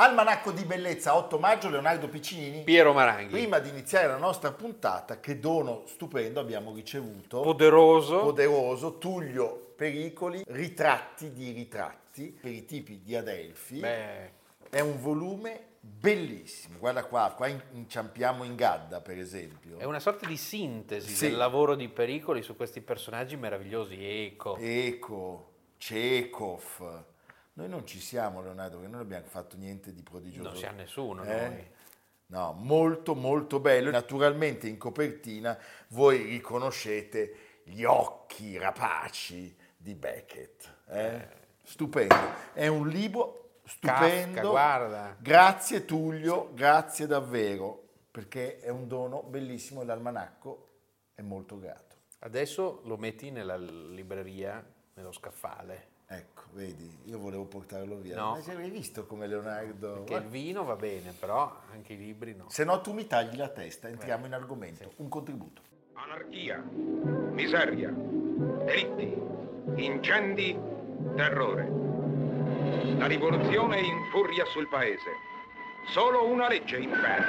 Almanacco di Bellezza, 8 maggio, Leonardo Piccinini. Piero Maranghi, Prima di iniziare la nostra puntata, che dono stupendo abbiamo ricevuto, poderoso, poderoso, Tullio Pericoli, ritratti di ritratti per i tipi di Adelfi. beh, È un volume bellissimo, guarda qua, qua in- inciampiamo in Gadda per esempio. è una sorta di sintesi Sì. del lavoro di Pericoli su questi personaggi meravigliosi, ecco. Eco, Chekhov. Noi non ci siamo Leonardo, perché non abbiamo fatto niente di prodigioso. Non si ha nessuno Eh? No, molto molto bello. Naturalmente in copertina voi riconoscete gli occhi rapaci di Beckett. eh? Stupendo. È un libro stupendo. Kafka. Grazie Tullio, grazie davvero, perché è un dono bellissimo e l'almanacco è molto grato. Adesso lo metti nella libreria, nello scaffale, Ecco, vedi, io volevo portarlo via. No. Ma hai visto come Leonardo... che il vino va bene, però anche i libri no. Se no tu mi tagli la testa, entriamo in argomento. Un contributo. Anarchia, miseria, delitti, incendi, terrore. La rivoluzione infuria sul paese. Solo una legge impera.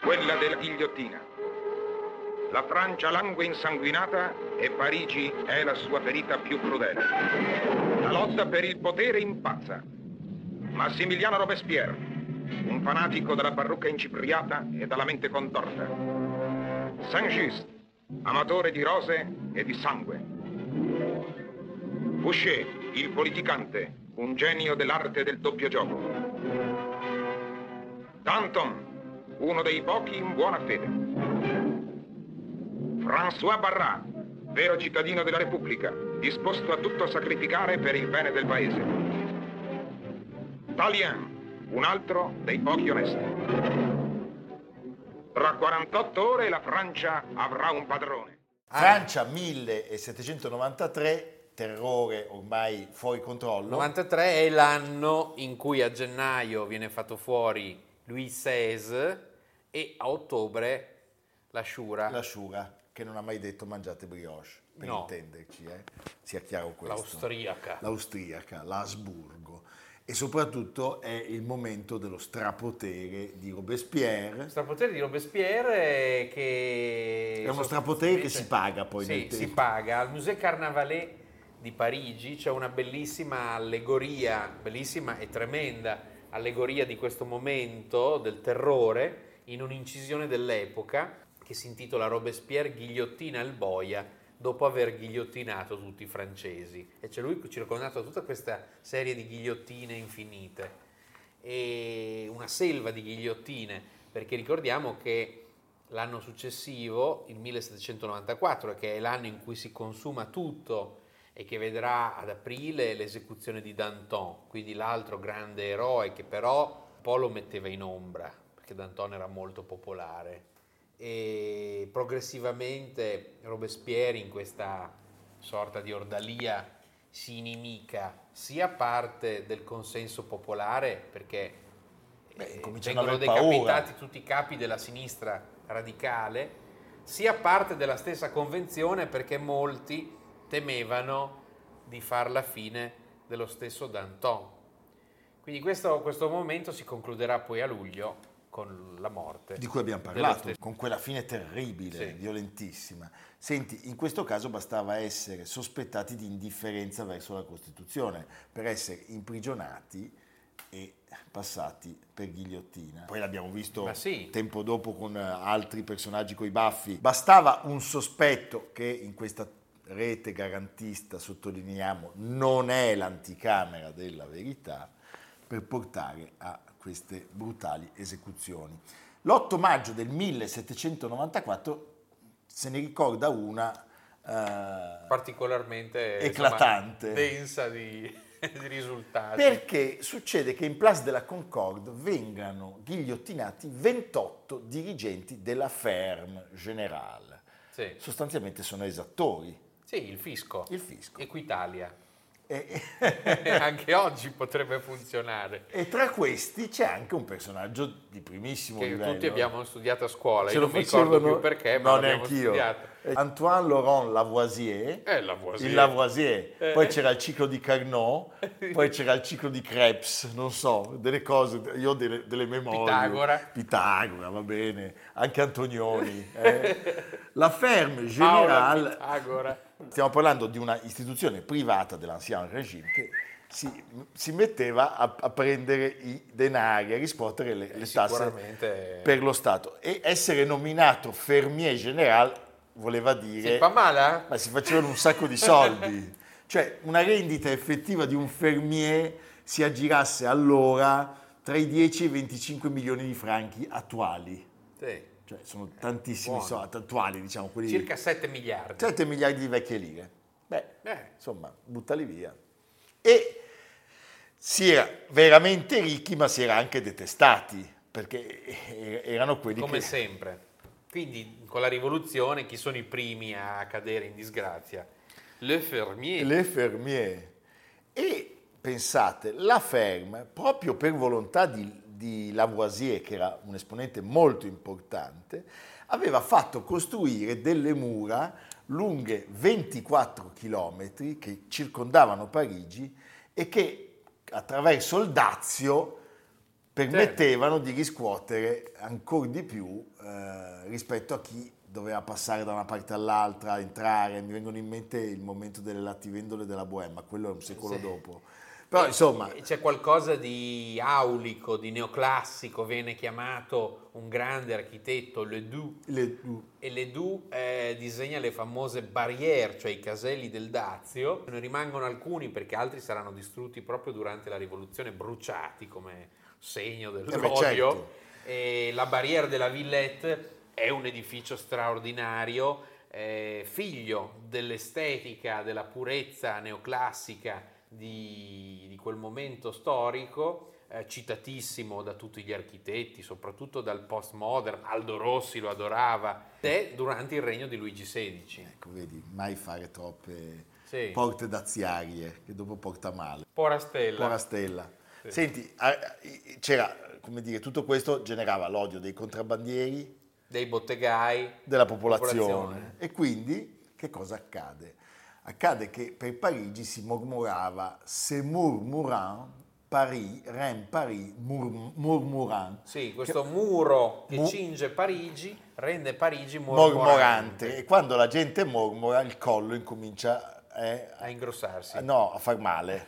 Quella della ghigliottina. La Francia langue insanguinata e Parigi è la sua ferita più crudele. La lotta per il potere impazza. Massimiliano Robespierre, un fanatico dalla parrucca incipriata e dalla mente contorta. Saint-Just, amatore di rose e di sangue. Fouché, il politicante, un genio dell'arte del doppio gioco. Danton, uno dei pochi in buona fede. François Barrat, vero cittadino della Repubblica, disposto a tutto sacrificare per il bene del paese. Talien, un altro dei pochi onesti. Tra 48 ore la Francia avrà un padrone. Francia 1793, terrore ormai fuori controllo. 93 è l'anno in cui a gennaio viene fatto fuori Louis XVI e a ottobre la Shura, La Shura, che non ha mai detto mangiate brioche, per No. intenderci, eh? sia chiaro questo. l'austriaca. L'austriaca, l'Asburgo. E soprattutto è il momento dello strapotere di Robespierre. strapotere di Robespierre che... È uno strapotere che si paga poi Sì, si paga. Al Musée Carnavalet di Parigi c'è una bellissima allegoria, bellissima e tremenda allegoria di questo momento del terrore in un'incisione dell'epoca che si intitola Robespierre ghigliottina il boia dopo aver ghigliottinato tutti i francesi. E c'è lui circondato da tutta questa serie di ghigliottine infinite e una selva di ghigliottine, perché ricordiamo che l'anno successivo, il 1794, che è l'anno in cui si consuma tutto e che vedrà ad aprile l'esecuzione di Danton, quindi l'altro grande eroe che però un po' lo metteva in ombra, perché Danton era molto popolare. E progressivamente Robespierre in questa sorta di ordalia si inimica sia parte del consenso popolare perché Beh, eh, vengono decapitati tutti i capi della sinistra radicale, sia parte della stessa convenzione perché molti temevano di far la fine dello stesso Danton. Quindi questo, questo momento si concluderà poi a luglio con la morte. di cui abbiamo parlato, con quella fine terribile, Sì. violentissima. Senti, in questo caso bastava essere sospettati di indifferenza verso la Costituzione per essere imprigionati e passati per ghigliottina. Poi l'abbiamo visto sì. tempo dopo con altri personaggi coi baffi. Bastava un sospetto che in questa rete garantista, sottolineiamo, non è l'anticamera della verità, per portare a queste brutali esecuzioni. L'8 maggio del 1794 se ne ricorda una eh, particolarmente Eclatante. insomma, densa di, di risultati. perché succede che in Place de la Concorde vengano ghigliottinati 28 dirigenti della Ferme Générale. Sì. Sostanzialmente sono esattori Sì, il fisco. Il fisco. Equitalia. E, anche oggi potrebbe funzionare. e tra questi c'è anche un personaggio di primissimo Che livello. tutti abbiamo studiato a scuola. Ce Io lo non mi ricordo più perché, ma no, l'abbiamo neanch'io. studiato. Eh, Antoine Laurent Lavoisier, Eh, Lavoisier. il Lavoisier, Eh. poi c'era il ciclo di Carnot, poi c'era il ciclo di Krebs, non so, delle cose, io ho delle, delle memorie. Pitagora. Pitagora, va bene, anche Antonioni. eh. La ferme Pitagora. Stiamo parlando di una istituzione privata dell'ancien regime che si, si metteva a, a prendere i denari, a riscuotere le, le tasse per lo Stato e essere nominato fermier general voleva dire Sì, fa male? eh? ma si facevano un sacco di soldi cioè una rendita effettiva di un fermier si aggirasse allora tra i 10 e i 25 milioni di franchi attuali Sì. Cioè sono tantissimi soldi attuali diciamo quelli Circa 7 miliardi. 7 miliardi di vecchie lire beh Eh, insomma buttali via e si era veramente ricchi ma si era anche detestati perché erano quelli come che sempre. Quindi con la rivoluzione chi sono i primi a cadere in disgrazia? Le fermier. le fermier. E pensate, la ferme, proprio per volontà di, di Lavoisier, che era un esponente molto importante, aveva fatto costruire delle mura lunghe 24 km che circondavano Parigi e che attraverso il Dazio permettevano di riscuotere ancora di più eh, rispetto a chi doveva passare da una parte all'altra, entrare. Mi vengono in mente il momento delle lattivendole della Boema, quello è un secolo Sì. dopo. Però insomma, C'è qualcosa di aulico, di neoclassico, viene chiamato un grande architetto, Ledoux, le- e Ledoux eh, disegna le famose barriere, cioè i caselli del Dazio. Ne rimangono alcuni perché altri saranno distrutti proprio durante la rivoluzione, bruciati come segno dell'odio. certo. E la barriera della Villette è un edificio straordinario, eh, figlio dell'estetica, della purezza neoclassica di, di quel momento storico, eh, citatissimo da tutti gli architetti, soprattutto dal postmodern, Aldo Rossi lo adorava, è durante il regno di Luigi XVI. ecco, vedi, mai fare troppe Sì. porte daziarie, che dopo porta male. Porastella. Buona stella. Senti, c'era, come dire, tutto questo generava l'odio dei contrabbandieri, dei bottegai. della popolazione. Popolazione. E quindi che cosa accade? Accade che per Parigi si mormorava Se murmurant, Paris, Rem Paris, mur- murmurant. Sì, questo muro che Mu- cinge Parigi rende Parigi mormorante, Mormorante. E quando la gente mormora, il collo incomincia eh, a ingrossarsi. no, a far male,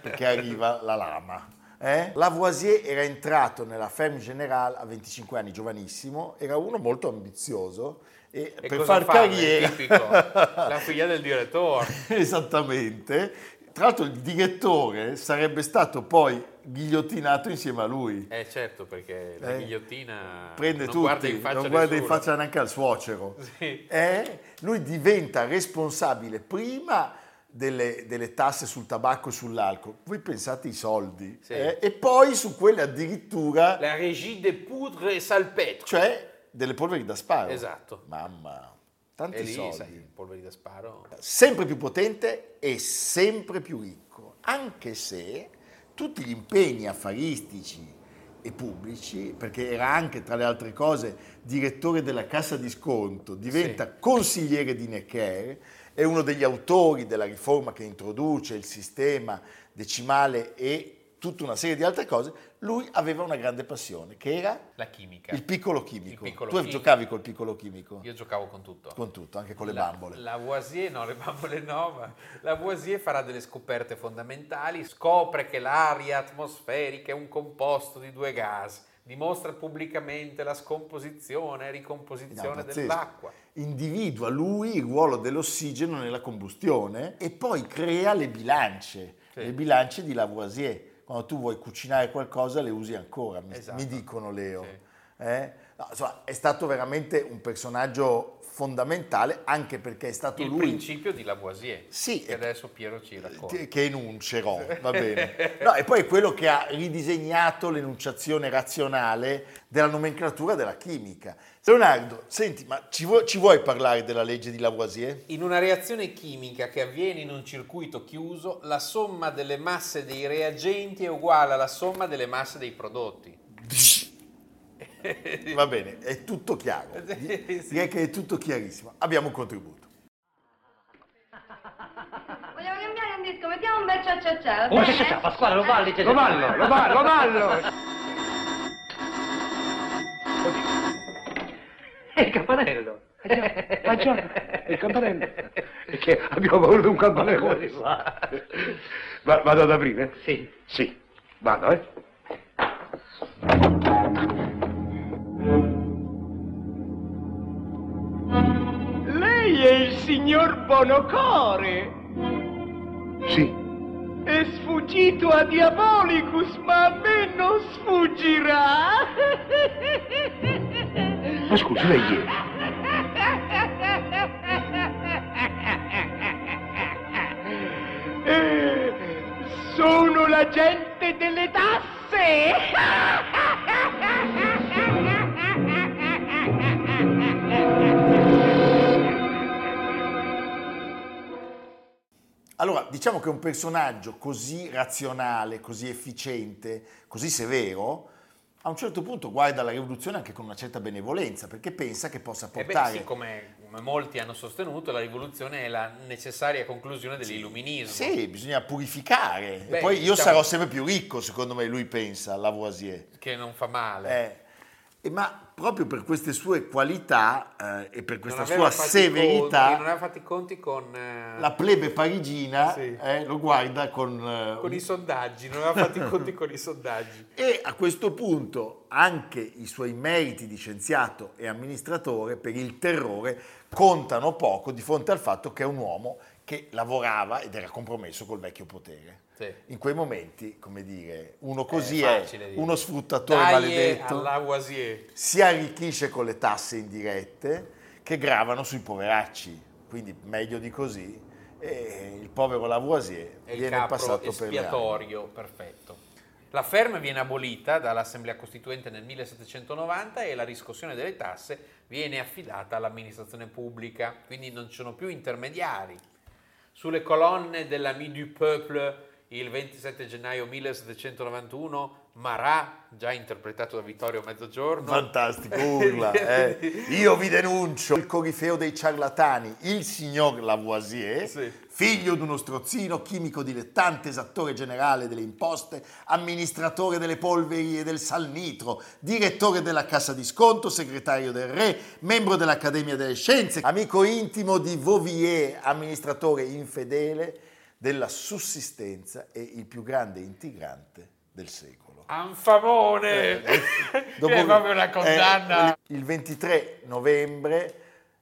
perché arriva la lama. eh? Lavoisier era entrato nella Ferme Générale a 25 anni, giovanissimo, era uno molto ambizioso e, E per far fa? carriera... Tipico, la figlia del direttore. Esattamente. Tra l'altro il direttore sarebbe stato poi ghigliottinato insieme a lui. Eh certo, perché la Eh, ghigliottina Prende non tutti, guarda in faccia non guarda in faccia neanche al suocero. Sì. Eh, lui diventa responsabile prima delle, delle tasse sul tabacco e sull'alcol. Voi pensate ai soldi. Sì. eh, e poi su quelle addirittura, La régie de poudre et salpêtre. cioè delle polveri da sparo. Esatto. Mamma, tanti e lì, soldi. sai, polveri da sparo. sempre più potente e sempre più ricco, anche se tutti gli impegni affaristici e pubblici, perché era anche tra le altre cose direttore della cassa di sconto, diventa consigliere di Necker, è uno degli autori della riforma che introduce il sistema decimale e tutta una serie di altre cose, lui aveva una grande passione, che era La chimica. il piccolo chimico. Il piccolo tu chimico. giocavi col piccolo chimico? Io giocavo con tutto. Con tutto, anche con le La- bambole. Lavoisier, no, le bambole no, ma Lavoisier farà delle scoperte fondamentali, scopre che l'aria atmosferica è un composto di due gas, dimostra pubblicamente la scomposizione e No, ricomposizione pazzesco. dell'acqua. Individua lui il ruolo dell'ossigeno nella combustione e poi crea le bilance, Sì. le bilance di Lavoisier. Quando tu vuoi cucinare qualcosa le usi ancora, mi, Esatto. mi dicono Leo. Sì. eh? No, insomma, è stato veramente un personaggio fondamentale anche perché è stato Il lui principio di Lavoisier, Sì, che e- adesso Piero ci racconta. che che enuncerò, va bene. No, e poi è quello che ha ridisegnato l'enunciazione razionale della nomenclatura della chimica. Leonardo, senti, ma ci vuoi, ci vuoi parlare della legge di Lavoisier? In una reazione chimica che avviene in un circuito chiuso, la somma delle masse dei reagenti è uguale alla somma delle masse dei prodotti. Va bene, è tutto chiaro. Sì. Direi che è tutto chiarissimo. Abbiamo un contributo. Vogliamo cambiare un disco, mettiamo un bel ciao ciao ciao. Bene? ciao, ciao, ciao, Pasquale, lo balli, Lo ballo, lo ballo, lo ballo! È il campanello. Ah già, il campanello. Perché abbiamo voluto un campanello. Come si fa? Va- vado ad aprire? Sì. Sì, vado, eh. Lei è il signor Bonocore. Sì. È sfuggito a Diabolicus, ma a me non sfuggirà. Ma scusi, lei è? Eh, Sono l'agente delle tasse. Diciamo che un personaggio così razionale, così efficiente, così severo, a un certo punto guarda la rivoluzione anche con una certa benevolenza, perché pensa che possa E beh, portare... sì, come, come molti hanno sostenuto, la rivoluzione è la necessaria conclusione dell'illuminismo. Sì, bisogna purificare. Beh, e poi io diciamo- sarò sempre più ricco, secondo me, lui pensa, Lavoisier. Che non fa male. Eh, ma proprio per queste sue qualità eh, e per questa sua severità, conti, non aveva fatto i conti con, eh, la plebe parigina Sì. eh, lo guarda con... eh, con i sondaggi, non aveva fatto i conti con i sondaggi. E a questo punto anche i suoi meriti di scienziato e amministratore per il terrore contano poco di fronte al fatto che è un uomo che lavorava ed era compromesso col vecchio potere. Sì. In quei momenti, come dire, uno così È è, uno sfruttatore Dai maledetto, si arricchisce con le tasse indirette che gravano sui poveracci. Quindi meglio di così, e il povero Lavoisier il viene passato per espiatorio perfetto. La ferma viene abolita dall'Assemblea Costituente nel 1790 e la riscossione delle tasse viene affidata all'amministrazione pubblica, quindi non ci sono più intermediari. Sulle colonne dell'Ami du Peuple il 27 gennaio 1791 Marat, già interpretato da Vittorio Mezzogiorno, Fantastico, urla. eh. Io vi denuncio il corifeo dei ciarlatani, il signor Lavoisier, Sì. figlio di uno strozzino, chimico dilettante, esattore generale delle imposte, amministratore delle polveri e del salnitro, direttore della cassa di sconto, segretario del re, membro dell'Accademia delle Scienze, amico intimo di Vauvier, amministratore infedele della sussistenza e il più grande integrante del secolo. Anfamone! Eh, Dopo- è proprio una condanna. eh, il 23 novembre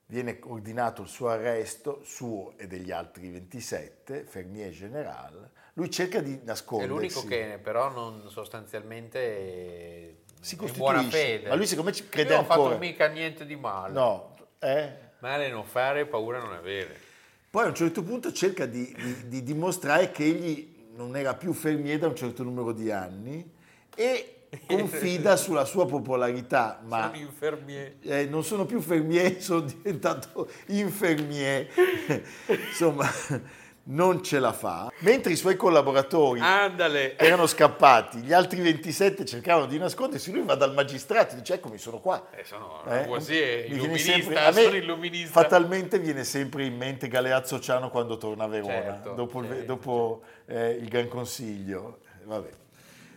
viene ordinato il suo arresto, suo e degli altri 27, Fermier General. Lui cerca di È nascondersi. l'unico che però non sostanzialmente è si in costituisce. buona fede. Ma lui secondo me ci crede Io non ho ancora. fatto mica niente di male. No, eh? Male non fare, paura non avere. Poi a un certo punto cerca di, di- di dimostrare che egli non era più Fermier da un certo numero di anni e confida sulla sua popolarità, ma Sono infermier. eh, non sono più fermier, sono diventato infermier. Insomma, non ce la fa. Mentre i suoi collaboratori Andale! erano scappati, gli altri 27 cercavano di nascondersi, lui va dal magistrato e dice eccomi sono qua. Eh, sono Eh? Lavoisier, viene illuminista, sempre- a me sono illuminista. Fatalmente viene sempre in mente Galeazzo Ciano quando torna a Verona, Certo, dopo, il, certo, dopo, eh, il Gran Consiglio. Eh, Vabbè.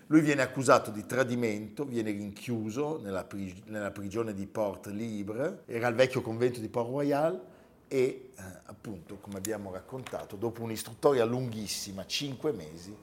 Lui viene accusato di tradimento, viene rinchiuso nella, pri- nella prigione di Port Libre, era il vecchio convento di Port Royal e eh, appunto, come abbiamo raccontato, dopo un'istruttoria lunghissima, cinque mesi,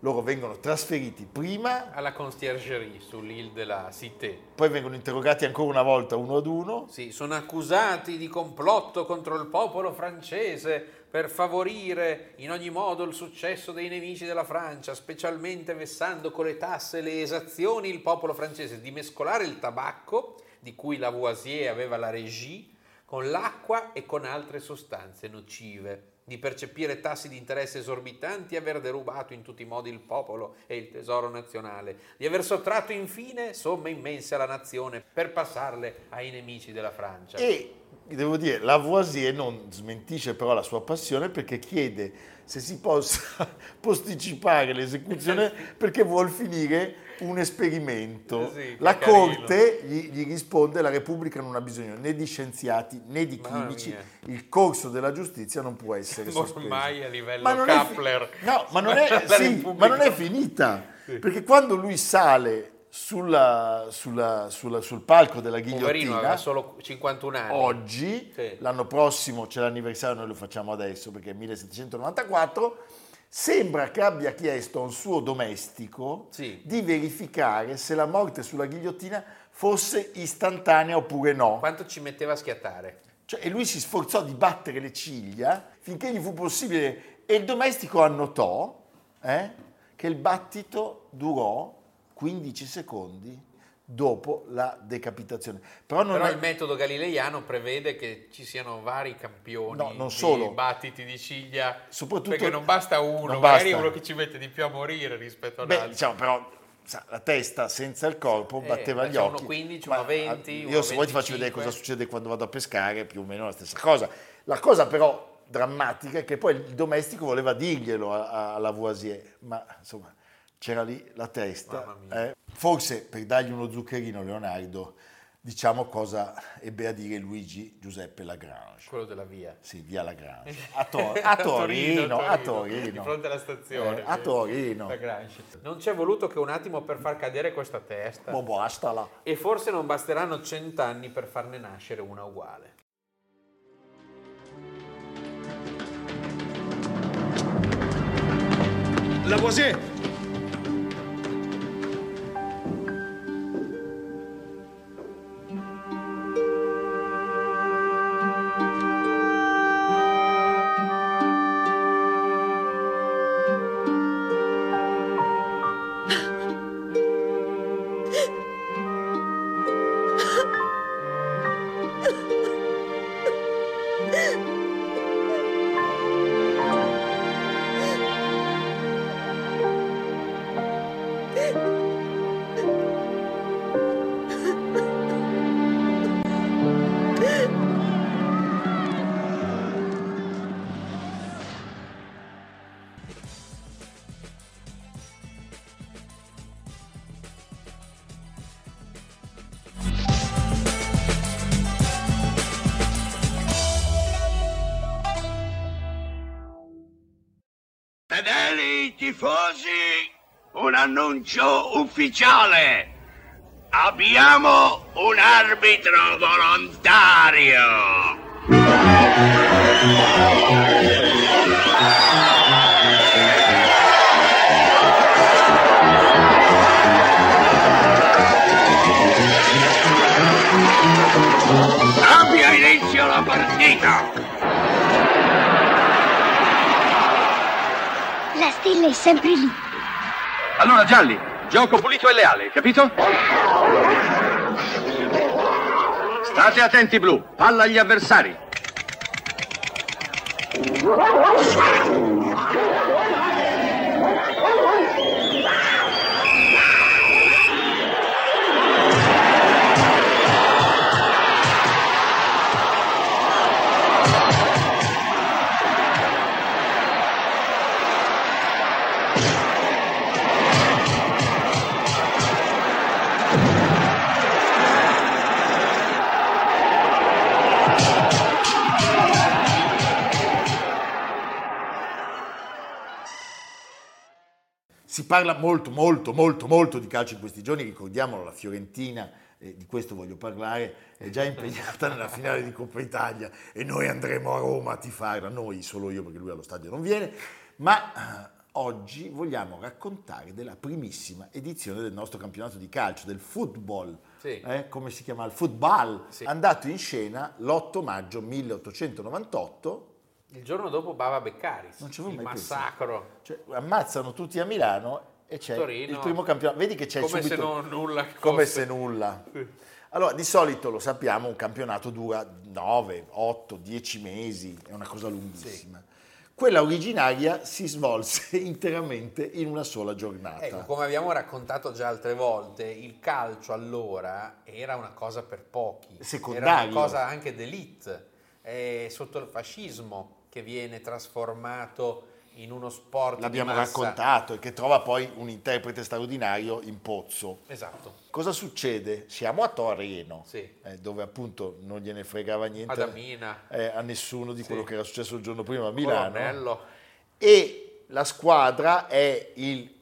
loro vengono trasferiti prima, Alla conciergerie sull'Île de la Cité. poi vengono interrogati ancora una volta uno ad uno, Sì, sono accusati di complotto contro il popolo francese per favorire in ogni modo il successo dei nemici della Francia, specialmente vessando con le tasse e le esazioni il popolo francese, di mescolare il tabacco, di cui Lavoisier aveva la regie, con l'acqua e con altre sostanze nocive, di percepire tassi di interesse esorbitanti e aver derubato in tutti i modi il popolo e il tesoro nazionale, di aver sottratto infine somme immense alla nazione per passarle ai nemici della Francia. E devo dire, Lavoisier non smentisce però la sua passione perché chiede se si possa posticipare l'esecuzione perché vuol finire un esperimento. Eh sì, la. Corte gli, gli risponde la Repubblica non ha bisogno né di scienziati né di chimici, il corso della giustizia non può essere sospeso. Ormai a livello Ma è fi- no, ma non è, sì, ma non è finita, perché quando lui sale sulla- sulla- sulla- sul palco della ghigliottina, solo 51 anni. oggi, Sì. l'anno prossimo c'è l'anniversario, noi lo facciamo adesso perché è 1794, sembra che abbia chiesto a un suo domestico Sì. di verificare se la morte sulla ghigliottina fosse istantanea oppure no. Quanto ci metteva a schiattare? Cioè, e lui si sforzò di battere le ciglia finché gli fu possibile e il domestico annotò eh, che il battito durò 15 secondi dopo la decapitazione. Però Però è- il metodo galileiano prevede che ci siano vari campioni No, non di solo. battiti di ciglia, Soprattutto- perché non basta uno, non magari basta. uno che ci mette di più a morire rispetto ad Beh, altri. diciamo però la testa senza il corpo Eh, batteva gli c'è uno occhi. 15, Ma, uno 20, ah, uno Io se vuoi ti faccio 25. vedere cosa succede quando vado a pescare, più o meno la stessa cosa. La cosa però drammatica è che poi il domestico voleva dirglielo a, a- a Lavoisier, ma insomma c'era lì la testa. Mamma mia. eh. Forse per dargli uno zuccherino Leonardo, diciamo cosa ebbe a dire Luigi Giuseppe Lagrange. Quello della via. Sì, via Lagrange. A, Tor- a Torino, a Torino. Di fronte alla stazione. Eh, a. Torino. La Grange. Non ci è voluto che un attimo per far cadere questa testa. Boh, basta là. E forse non basteranno cent'anni per farne nascere una uguale. Lavoisier annuncio ufficiale. Abbiamo un arbitro volontario. Abbia inizio la partita. La stella è sempre lì. Allora Gialli, gioco pulito e leale, capito? State attenti blu, palla agli avversari. Si parla molto, molto, molto, molto di calcio in questi giorni, ricordiamolo, la Fiorentina, eh, di questo voglio parlare, è già impegnata nella finale di Coppa Italia e noi andremo a Roma a tifarla, noi, solo io perché lui allo stadio non viene, ma eh, oggi vogliamo raccontare della primissima edizione del nostro campionato di calcio, del football, Sì. eh, come si chiama? Il football, Sì. andato in scena l'8 maggio 1898. Il giorno dopo Bava Beccaris, Non il massacro. Cioè, ammazzano tutti a Milano e c'è Torino. il primo campionato. Vedi che c'è Come subito... se non nulla Come fosse. se nulla. Allora, di solito lo sappiamo, un campionato dura 9, 8, 10 mesi, è una cosa lunghissima. Quella originaria si svolse interamente in una sola giornata. Ecco, come abbiamo raccontato già altre volte, il calcio allora era una cosa per pochi. Secondario. Era una cosa anche d'elite. È sotto il fascismo che viene trasformato in uno sport L'abbiamo raccontato e che trova poi un interprete straordinario in Pozzo. Esatto. Cosa succede? Siamo a Torino, Sì. eh, dove appunto non gliene fregava niente eh, a nessuno di Sì. quello che era successo il giorno prima a Milano. Colonnello. E la squadra è il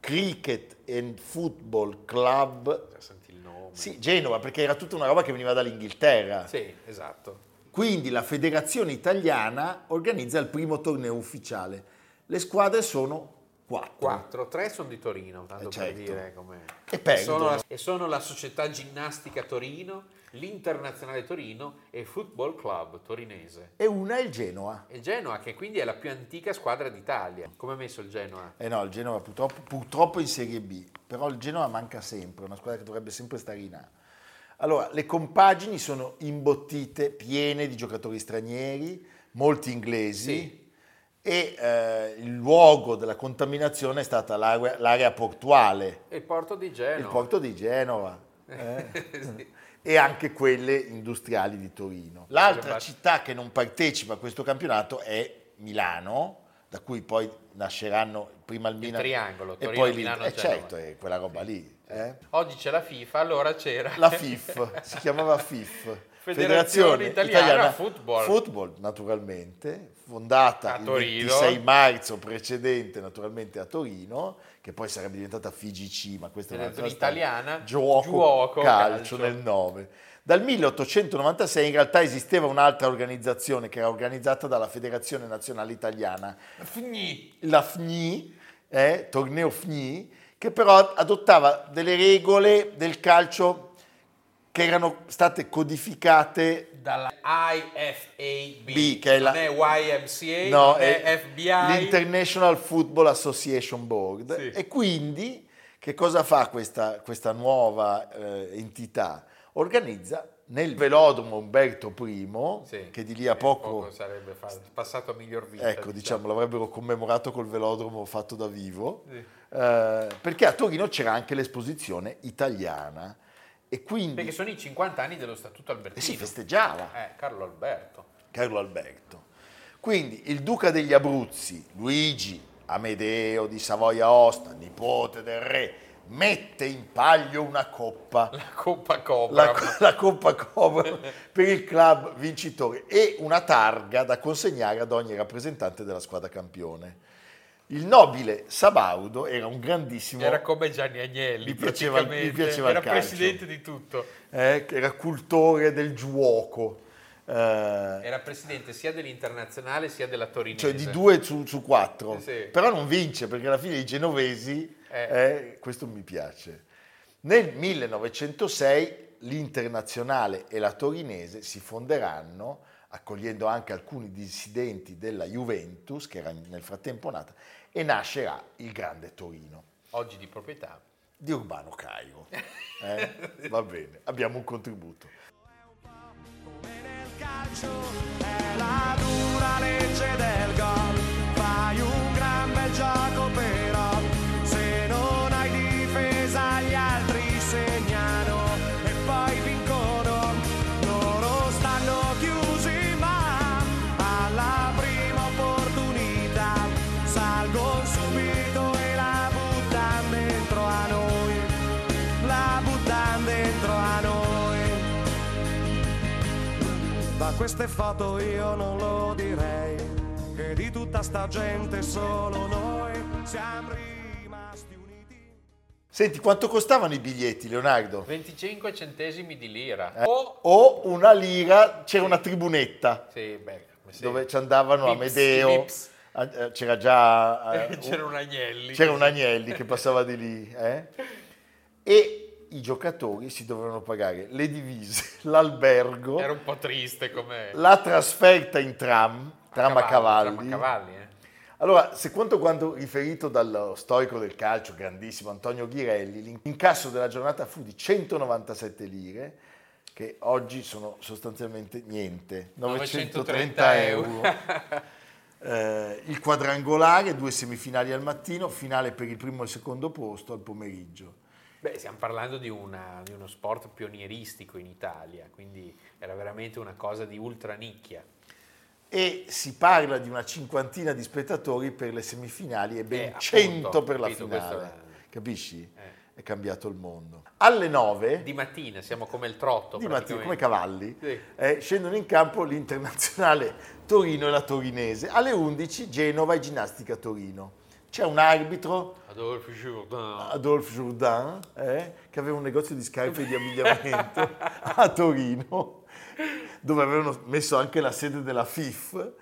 Cricket and Football Club senti il nome. Sì, Genova, perché era tutta una roba che veniva dall'Inghilterra. Sì, esatto. Quindi la federazione italiana organizza il primo torneo ufficiale. Le squadre sono quattro. Quattro, tre sono di Torino, tanto Eh, certo. per dire com'è. E perdono. sono la, e sono la Società Ginnastica Torino, l'Internazionale Torino e il Football Club torinese. E una è il Genoa. E Genoa, che quindi è la più antica squadra d'Italia. Come ha messo il Genoa? Eh no, il Genova purtroppo, purtroppo in Serie B, però il Genova manca sempre, è una squadra che dovrebbe sempre stare in A. Allora, le compagini sono imbottite, piene di giocatori stranieri, molti inglesi, Sì. e eh, il luogo della contaminazione è stata l'area, l'area portuale, E il porto di Genova. il porto di Genova. eh. Sì. e anche quelle industriali di Torino. L'altra città che non partecipa a questo campionato è Milano, da cui poi nasceranno prima il Milan triangolo, e Torino, poi Milano, l'Inter. Eh, Genova. certo, è quella roba lì. Eh. Oggi c'è la FIFA, allora c'era La FIF, si chiamava FIF. Federazione Italiana Football. Football, naturalmente, fondata A il Torino. 26 marzo precedente, naturalmente a Torino, che poi sarebbe diventata FIGC, ma questa è un'altra Federazione. Italiana, Gioco, Giuoco, calcio, calcio. nel 9. Dal 1896 in realtà esisteva un'altra organizzazione che era organizzata dalla Federazione Nazionale Italiana, Fni. la FNI, eh, torneo FNI, che però adottava delle regole del calcio che erano state codificate Dalla IFAB, B, che è la- non è YMCA, no, non è, FBI. l'International Football Association Board. Sì. E quindi che cosa fa questa, questa nuova eh, entità? Organizza nel velodromo Umberto I, Sì. che di lì a poco, sarebbe fa- passato a miglior vita. ecco, diciamo, l'avrebbero commemorato col velodromo fatto da vivo, Sì. eh, perché a Torino c'era anche l'esposizione italiana e quindi Perché sono i 50 anni dello Statuto eh Albertino. si festeggiava. Eh, Carlo Alberto. Carlo Alberto. Quindi il duca degli Abruzzi, Luigi Amedeo di Savoia-Osta, nipote del re, mette in palio una coppa, La Coppa Cobra. la, la Coppa Cobra per il club vincitore e una targa da consegnare ad ogni rappresentante della squadra campione. Il nobile Sabaudo era un grandissimo, Era come Gianni Agnelli, Gli piaceva- gli piaceva Era presidente di tutto. eh, era cultore del giuoco, eh, Era presidente sia dell'internazionale sia della Torinese. cioè di due su, su quattro, sì. però non vince perché alla fine i genovesi, Eh. eh, questo mi piace. Nel 1906 l'internazionale e la torinese si fonderanno, accogliendo anche alcuni dissidenti della Juventus, che era nel frattempo nata, e nascerà il Grande Torino Oggi di proprietà. di Urbano Cairo. Eh? Va bene, abbiamo un contributo. È la dura legge del gol. Da queste foto io non lo direi, che di tutta sta gente solo noi siamo rimasti uniti. Senti, quanto costavano i biglietti, Leonardo? 25 centesimi di lira. Eh, O... o una lira, c'era una tribunetta Sì, beh, sì. dove ci andavano Pips, Amedeo, Pips. Eh, C'era già... eh, C'era un Agnelli. C'era un Agnelli che passava di lì. eh? E i giocatori si dovevano pagare le divise, l'albergo, Era un po' triste come... la trasferta in tram, tram a cavalli. Tram a cavalli, eh. Allora, secondo quanto riferito dal storico del calcio, grandissimo Antonio Ghirelli, l'incasso della giornata fu di 197 lire, che oggi sono sostanzialmente niente, 930 euro. Eh, il quadrangolare, due semifinali al mattino, finale per il primo e il secondo posto al pomeriggio. Beh, stiamo parlando di, una- di uno sport pionieristico in Italia, quindi era veramente una cosa di ultra nicchia. E si parla di una cinquantina di spettatori per le semifinali e ben Eh, appunto, 100 per la finale. è- Capisci? Eh. È cambiato il mondo. Alle 9 Di mattina, siamo come il trotto. di mattina, come cavalli, Sì. eh, scendono in campo l'internazionale Torino e la Torinese. Alle 11 Genova e Ginnastica Torino. C'è un arbitro, Adolphe Jourdain. Adolphe Jourdain, eh, che aveva un negozio di scarpe di abbigliamento a Torino, dove avevano messo anche la sede della FIF.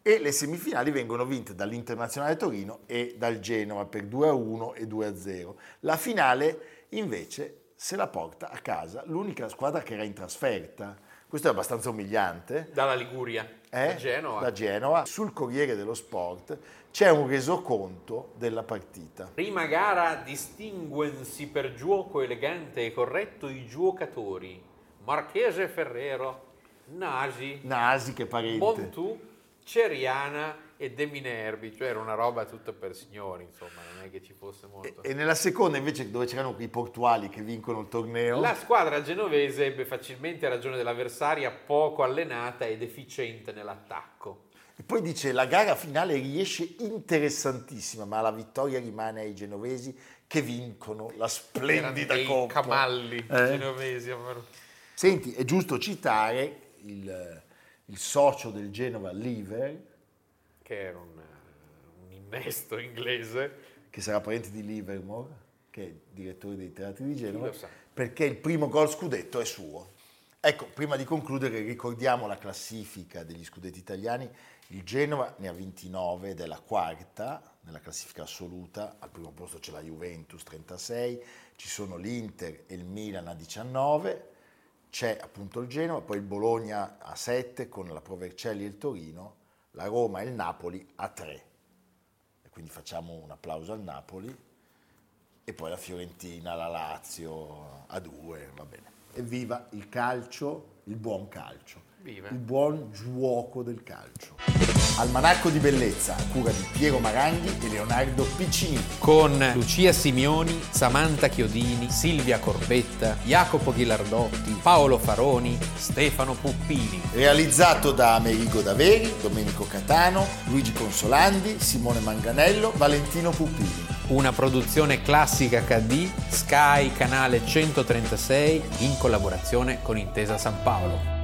E le semifinali vengono vinte dall'Internazionale Torino e dal Genova per 2 a 1 e 2 a 0. La finale invece se la porta a casa l'unica squadra che era in trasferta. Questo è abbastanza umiliante. Dalla Liguria, eh, da Genova. da Genova. Sul Corriere dello Sport c'è un resoconto della partita. Prima gara distinguensi per gioco elegante e corretto i giocatori. Marchese e Ferrero, Nasi, Nasi che parente. Montù, Ceriana e De Minervi, cioè era una roba tutta per signori, insomma, non è che ci fosse molto. E nella seconda invece dove c'erano i portuali che vincono il torneo, La squadra genovese ebbe facilmente ragione dell'avversaria poco allenata ed efficiente nell'attacco. E poi dice la gara finale riesce interessantissima, ma la vittoria rimane ai genovesi che vincono la splendida Erano coppa. camalli Eh? genovesi. amaro. Senti, è giusto citare il, il socio del Genova, Liver, che era un, un innesto inglese. che sarà parente di Livermore, che è direttore dei teatri di Genova, perché il primo gol scudetto è suo. Ecco, prima di concludere ricordiamo la classifica degli scudetti italiani. Il Genova ne ha 29 ed è la quarta nella classifica assoluta, al primo posto c'è la Juventus 36, ci sono l'Inter e il Milan a 19, c'è appunto il Genova, poi il Bologna a 7 con la Provercelli e il Torino, la Roma e il Napoli a 3. E quindi facciamo un applauso al Napoli. E poi la Fiorentina, la Lazio a 2, va bene. Evviva il calcio, il buon calcio, Viva. il buon giuoco del calcio. Almanacco di bellezza a cura di Piero Maranghi e Leonardo Piccini. Con Lucia Simioni, Samantha Chiodini, Silvia Corbetta, Jacopo Ghilardotti, Paolo Faroni, Stefano Puppini. Realizzato da Amerigo Daveri, Domenico Catano, Luigi Consolandi, Simone Manganello, Valentino Puppini. Una produzione classica HD, Sky Canale 136 in collaborazione con Intesa San Paolo.